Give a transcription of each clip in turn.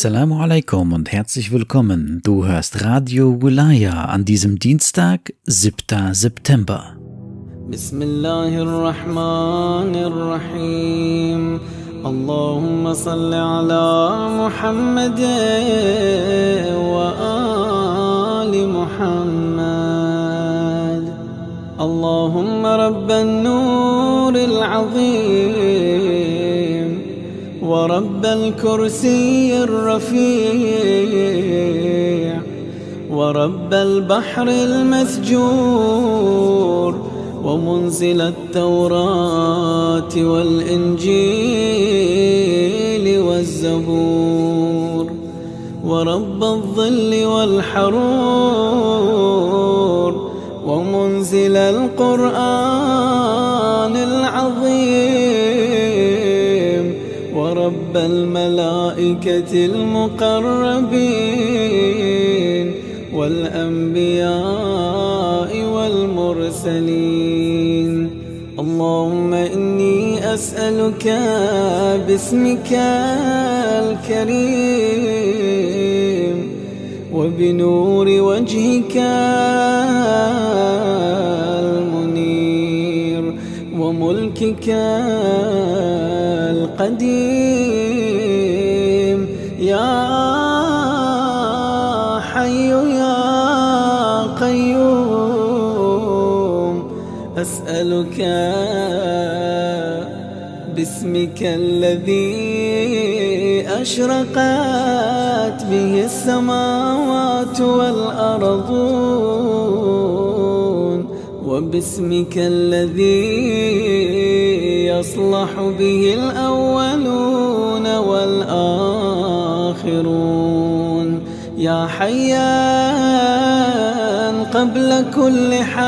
Assalamu alaikum und herzlich willkommen. Du hörst Radio Wilaya an diesem Dienstag, 7. September. Bismillahirrahmanirrahim. Allahumma salli ala Muhammad wa ali Muhammad. Allahumma rabban nur al-azim. ورب الكرسي الرفيع ورب البحر المسجور ومنزل التوراة والإنجيل والزبور ورب الظل والحرور ومنزل القرآن العظيم. ورب الملائكة المقربين والأنبياء والمرسلين. اللهم إني أسألك باسمك الكريم وبنور وجهك المنير وملكك القديم يا حي يا قيوم أسألك باسمك الذي أشرقت به السماوات والأرضون وباسمك الذي يصلح به الأولون والآخرون. يا حيان قبل كل حي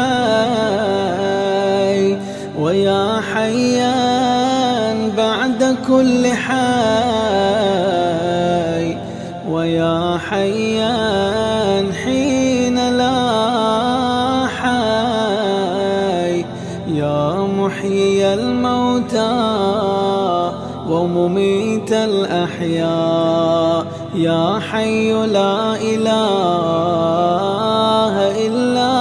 ويا حيان بعد كل حي ويا حيان حين لا حي. يا محيي الموتى ومميت الأحياء. يا حي لا إله إلا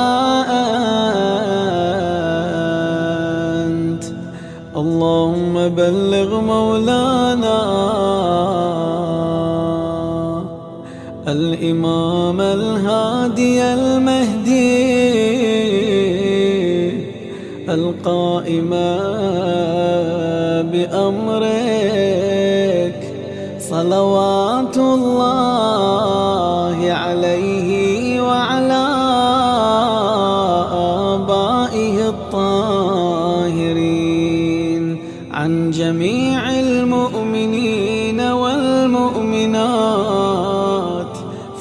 أنت. اللهم بلغ مولانا الإمام الهادي المهدي القائم بأمرك صلوات الله عليه وعلى آبائه الطاهرين عن جميع المؤمنين والمؤمنات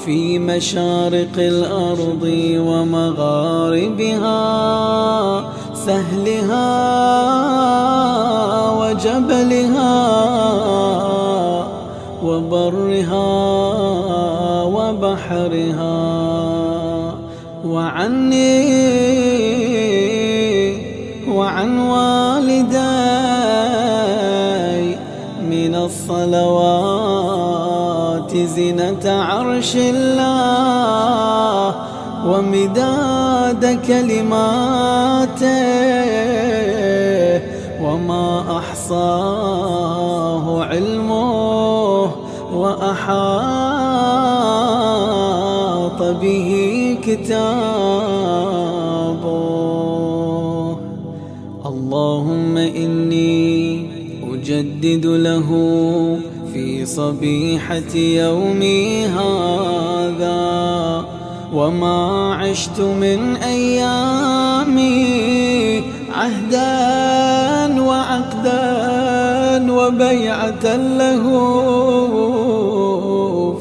في مشارق الأرض ومغاربها سهلها وجبلها وبحرها وعني وعن والدي من الصلوات زنة عرش الله ومداد كلماته وما أحصاه علمه وأحاط به كتابه. اللهم إني أجدد له في صبيحة يومي هذا. وما عشت من أيامي عهدا وعقدا وبيعة له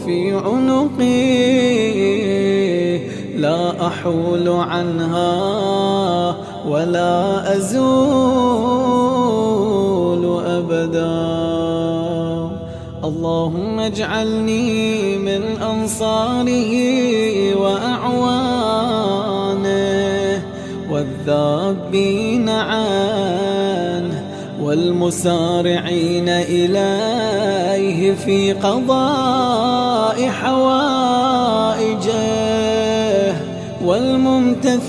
في عنقي. أحول عنها ولا أزول أبدا. اللهم اجعلني من أنصاره وأعوانه والذابين عنه والم والمسارعين إليه في قضاء حوائجه والممتثلين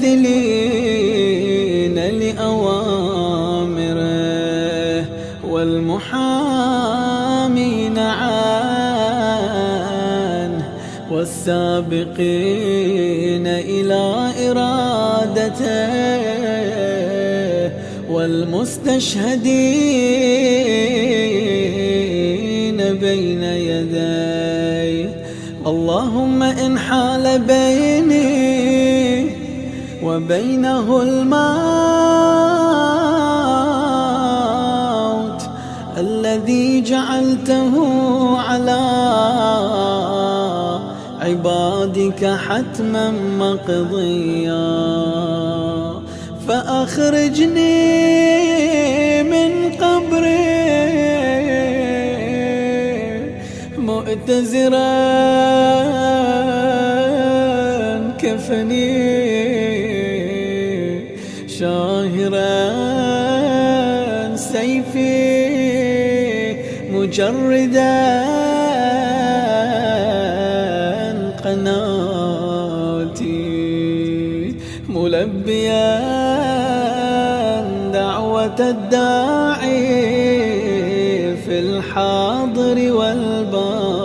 لأوامره والمحامين عنه والسابقين إلى إرادته والمستشهدين بين يديه. اللهم إن حال بيني وبينه الموت الذي جعلته على عبادك حتما مقضيا. فأخرجني من قبري مؤتزرا. كفني مجردا قناتي ملبيا دعوة الداعي في الحاضر والبادي.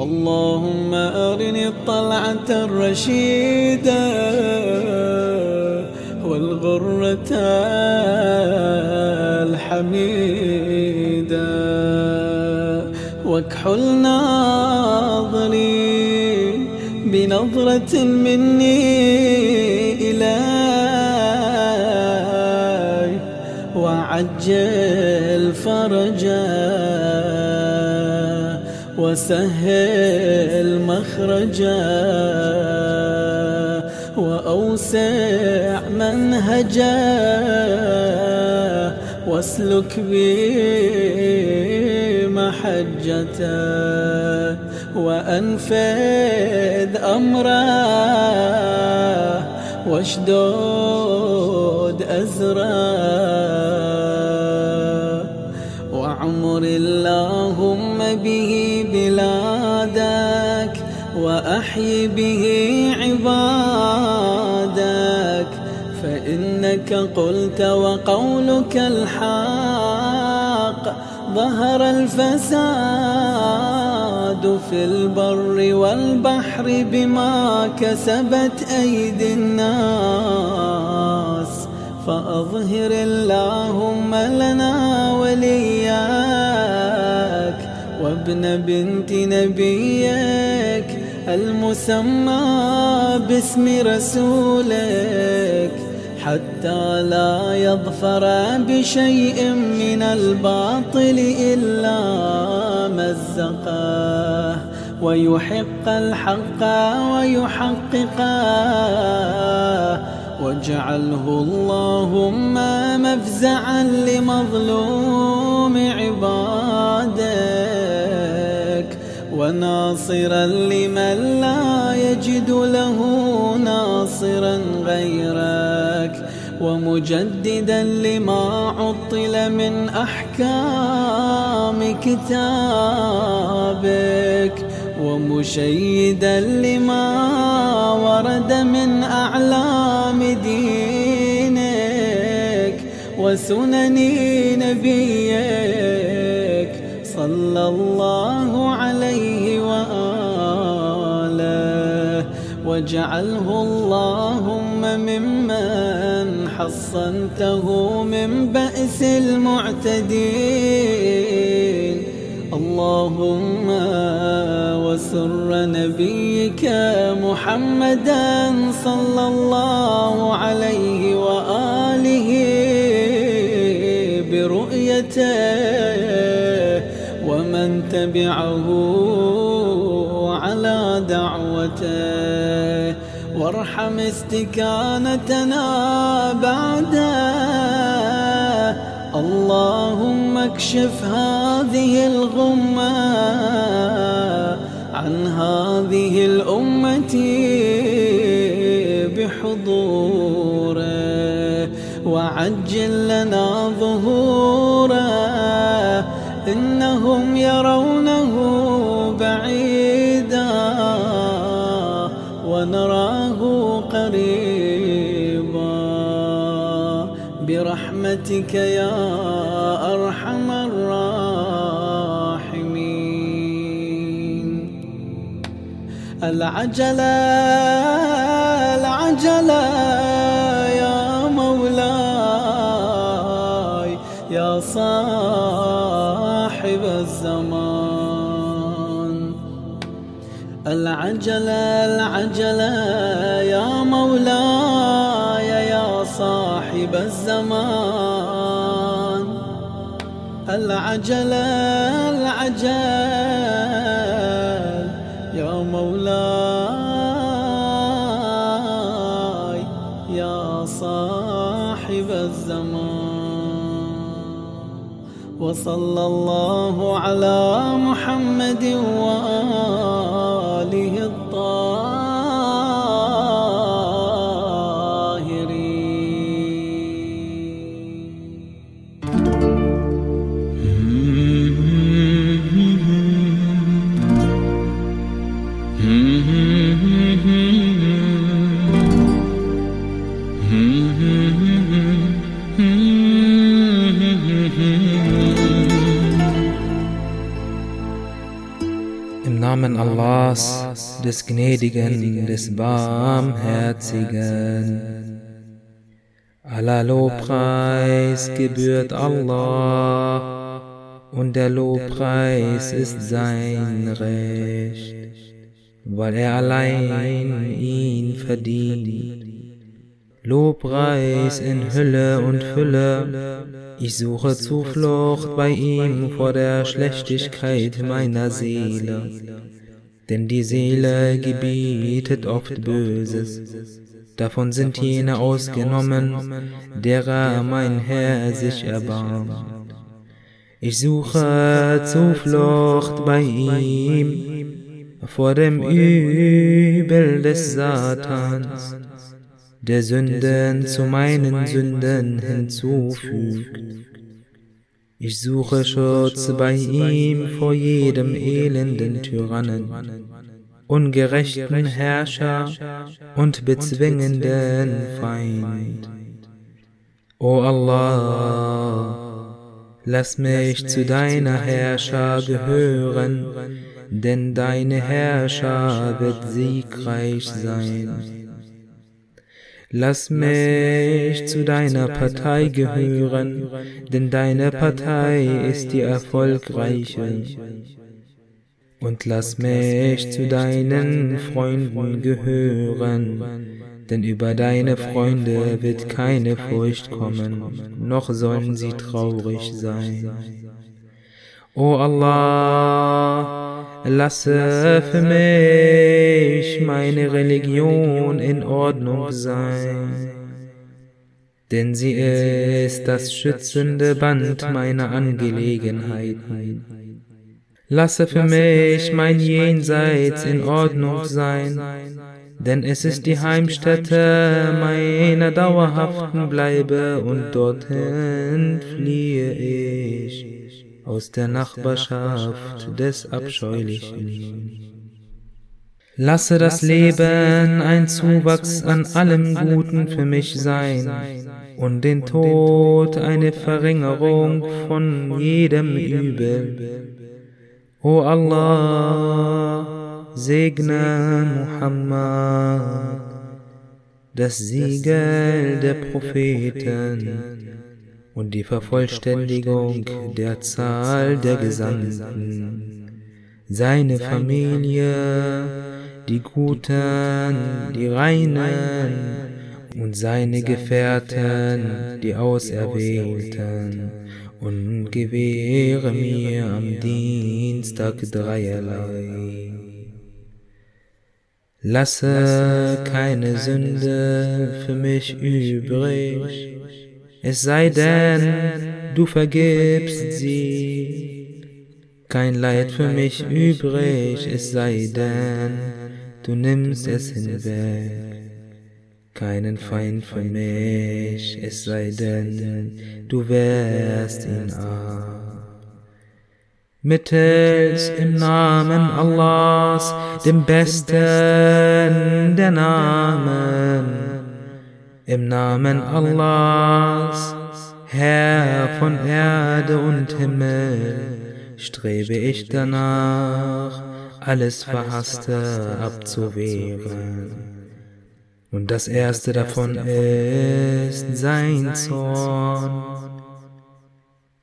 اللهم أرني الطلعة الرشيدة والغرة الحميدة واكحل ناظري بنظرة مني إلي وعجل فرجا. وسهل مخرجا. وأوسع منهجا. واسلك بي محجته وأنفذ أمره واشدود أزره وعمر اللهم به بلادك وأحي به فإنك قلت وقولك الحق ظهر الفساد في البر والبحر بما كسبت أيدي الناس. فأظهر اللهم لنا ولياك وابن بنت نبيك المسمى باسم رسولك. حتى لا يظفر بشيء من الباطل إلا مزقه ويحق الحق ويحققه واجعله اللهم مفزعا لمظلوم عبادك. وناصرا لمن لا يجد له ناصرا غيرك ومجددا لما عطل من أحكام كتابك ومشيدا لما ورد من أعلام دينك وسنن نبيك صلى الله عليه وآله واجعله اللهم ممن حصنته من بأس المعتدين. اللهم وسر نبيك محمدا صلى الله عليه وآله برؤيته ومن تبعه على دعوته. وارحم استكانتنا بعده. اللهم اكشف هذه الغمة عن هذه الأمة بحضوره. وعجل لنا ظهوره. إنهم يرونه برحمتك يا أرحم الراحمين. العجلة العجلة يا مولاي يا صاحب الزمان. العجلة العجلة يا مولاي صاحب الزمان. العجلة العجل يا مولاي يا صاحب الزمان. وصلى الله على محمد وآله الطاهرين Namen Allahs, des Gnädigen, des Barmherzigen. Aller Lobpreis gebührt Allah und der Lobpreis ist sein Recht, weil er allein ihn verdient. Lobpreis in Hülle und Fülle, ich suche Zuflucht bei ihm vor der Schlechtigkeit meiner Seele. Denn die Seele gebietet oft Böses, davon sind jene ausgenommen, derer mein Herr sich erbarmt. Ich suche Zuflucht bei ihm vor dem Übel des Satans, der Sünden zu meinen Sünden hinzufügt. Ich suche Schutz bei ihm vor jedem elenden Tyrannen, ungerechten Herrscher und bezwingenden Feind. O Allah, lass mich zu deiner Herrscher gehören, denn deine Herrscher wird siegreich sein. Lass mich zu deiner Partei gehören, denn deine Partei ist die erfolgreiche. Und lass mich zu deinen Freunden gehören, denn über deine Freunde wird keine Furcht kommen, noch sollen sie traurig sein. O Allah, lasse für mich meine Religion in Ordnung sein, denn sie ist das schützende Band meiner Angelegenheiten. Lasse für mich mein Jenseits in Ordnung sein, denn es ist die Heimstätte meiner dauerhaften Bleibe. Und dorthin fliehe ich aus der Nachbarschaft des Abscheulichen. Lasse das Leben ein Zuwachs an allem Guten für mich sein und den Tod eine Verringerung von jedem Übel. O Allah, segne Muhammad, das Siegel der Propheten und die Vervollständigung der Zahl der Gesandten, seine Familie, die Guten, die Reinen und seine Gefährten, die Auserwählten, und gewähre mir am Dienstag dreierlei. Lasse keine Sünde für mich übrig, es sei denn, du vergibst sie. Kein Leid für mich übrig, es sei denn, du nimmst es hinweg. keinen Feind für mich, es sei denn, du wärst ihn ab. Mittels im Namen Allahs, dem besten der Namen, im Namen Allahs, Herr von Erde und Himmel, strebe ich danach, alles Verhasste abzuwehren. Und das erste davon ist sein Zorn.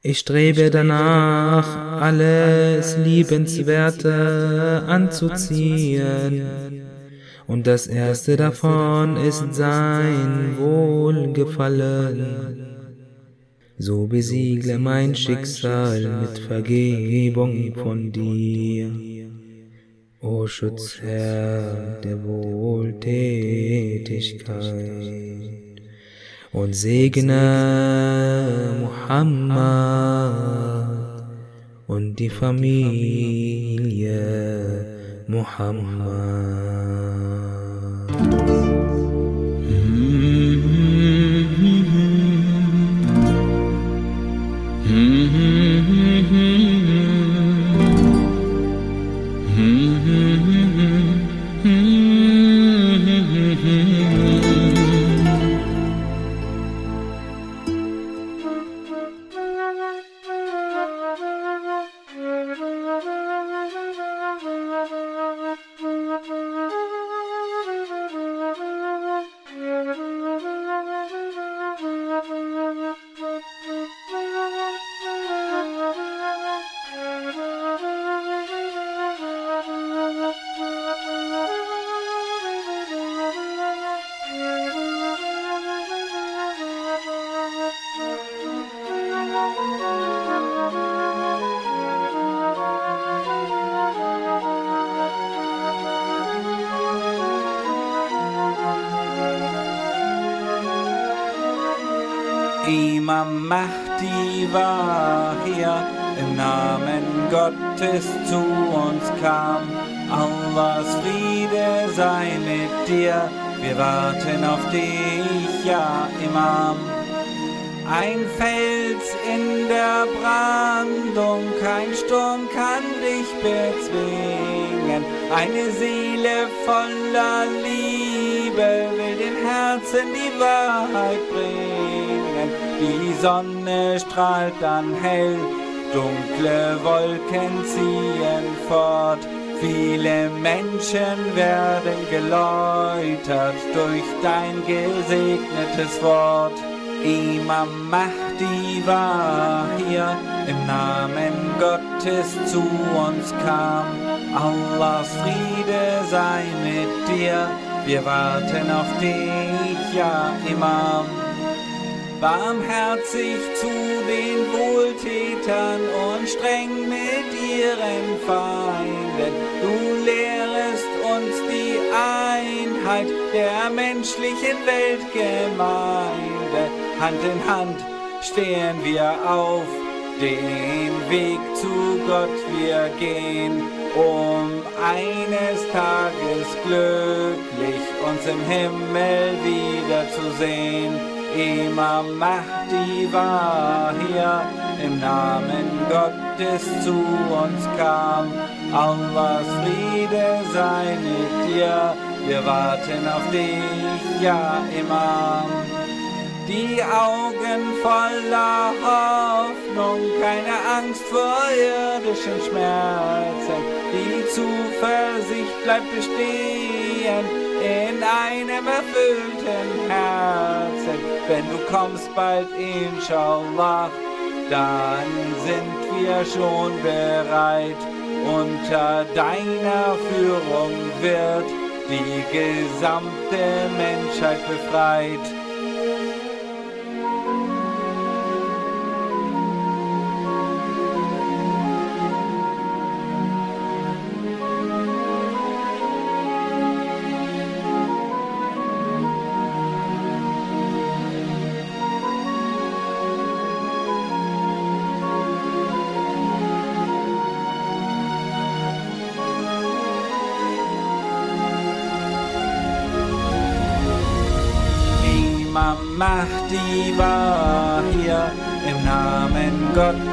Ich strebe danach, alles Liebenswerte anzuziehen. Und das erste davon ist sein Wohlgefallen. So besiegle mein Schicksal mit Vergebung von dir. O Schutzherr der Wohltätigkeit und segne Muhammad und die Familie Muhammad. Imam Mahdi war hier, im Namen Gottes zu uns kam. Allahs Friede sei mit dir, wir warten auf dich, ja Imam. Ein Fels in der Brandung, kein Sturm kann dich bezwingen. Eine Seele voller Liebe will den Herzen die Wahrheit bringen. Die Sonne strahlt dann hell, dunkle Wolken ziehen fort. Viele Menschen werden geläutert durch dein gesegnetes Wort. Imam Mahdi war hier, im Namen Gottes zu uns kam. Allahs Friede sei mit dir, wir warten auf dich, ja Imam barmherzig zu den Wohltätern und streng mit ihren Feinden. Du lehrest uns die Einheit der menschlichen Weltgemeinde. Hand in Hand stehen wir auf, den Weg zu Gott wir gehen, um eines Tages glücklich uns im Himmel wiederzusehen. Imam Mahdi war hier, im Namen Gottes zu uns kam. Allahs Friede sei mit dir, wir warten auf dich, ja Imam. Die Augen voller Hoffnung, keine Angst vor irdischen Schmerzen, die Zuversicht bleibt bestehen in einem erfüllten Herzen. Wenn du kommst bald, inshallah, dann sind wir schon bereit. Unter deiner Führung wird die gesamte Menschheit befreit.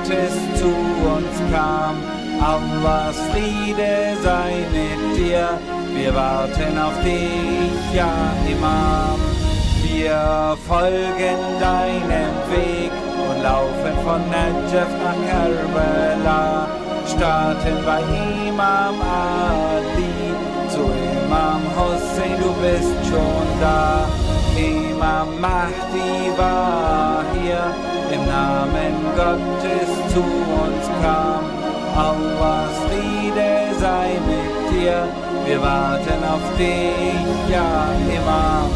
Gottes zu uns kam. Allahs Friede sei mit dir, wir warten auf dich, ja Imam. Wir folgen deinem Weg und laufen von Najaf nach Karbala, starten bei Imam Ali, zu Imam Hussein, du bist schon da. Imam Mahdi war hier, im Namen Gottes zu uns kam. Allahs Friede sei mit dir, wir warten auf dich, ja Imam.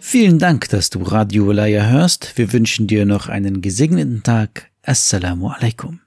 Vielen Dank, dass du Radio Ulaya hörst. Wir wünschen dir noch einen gesegneten Tag. Assalamu alaikum.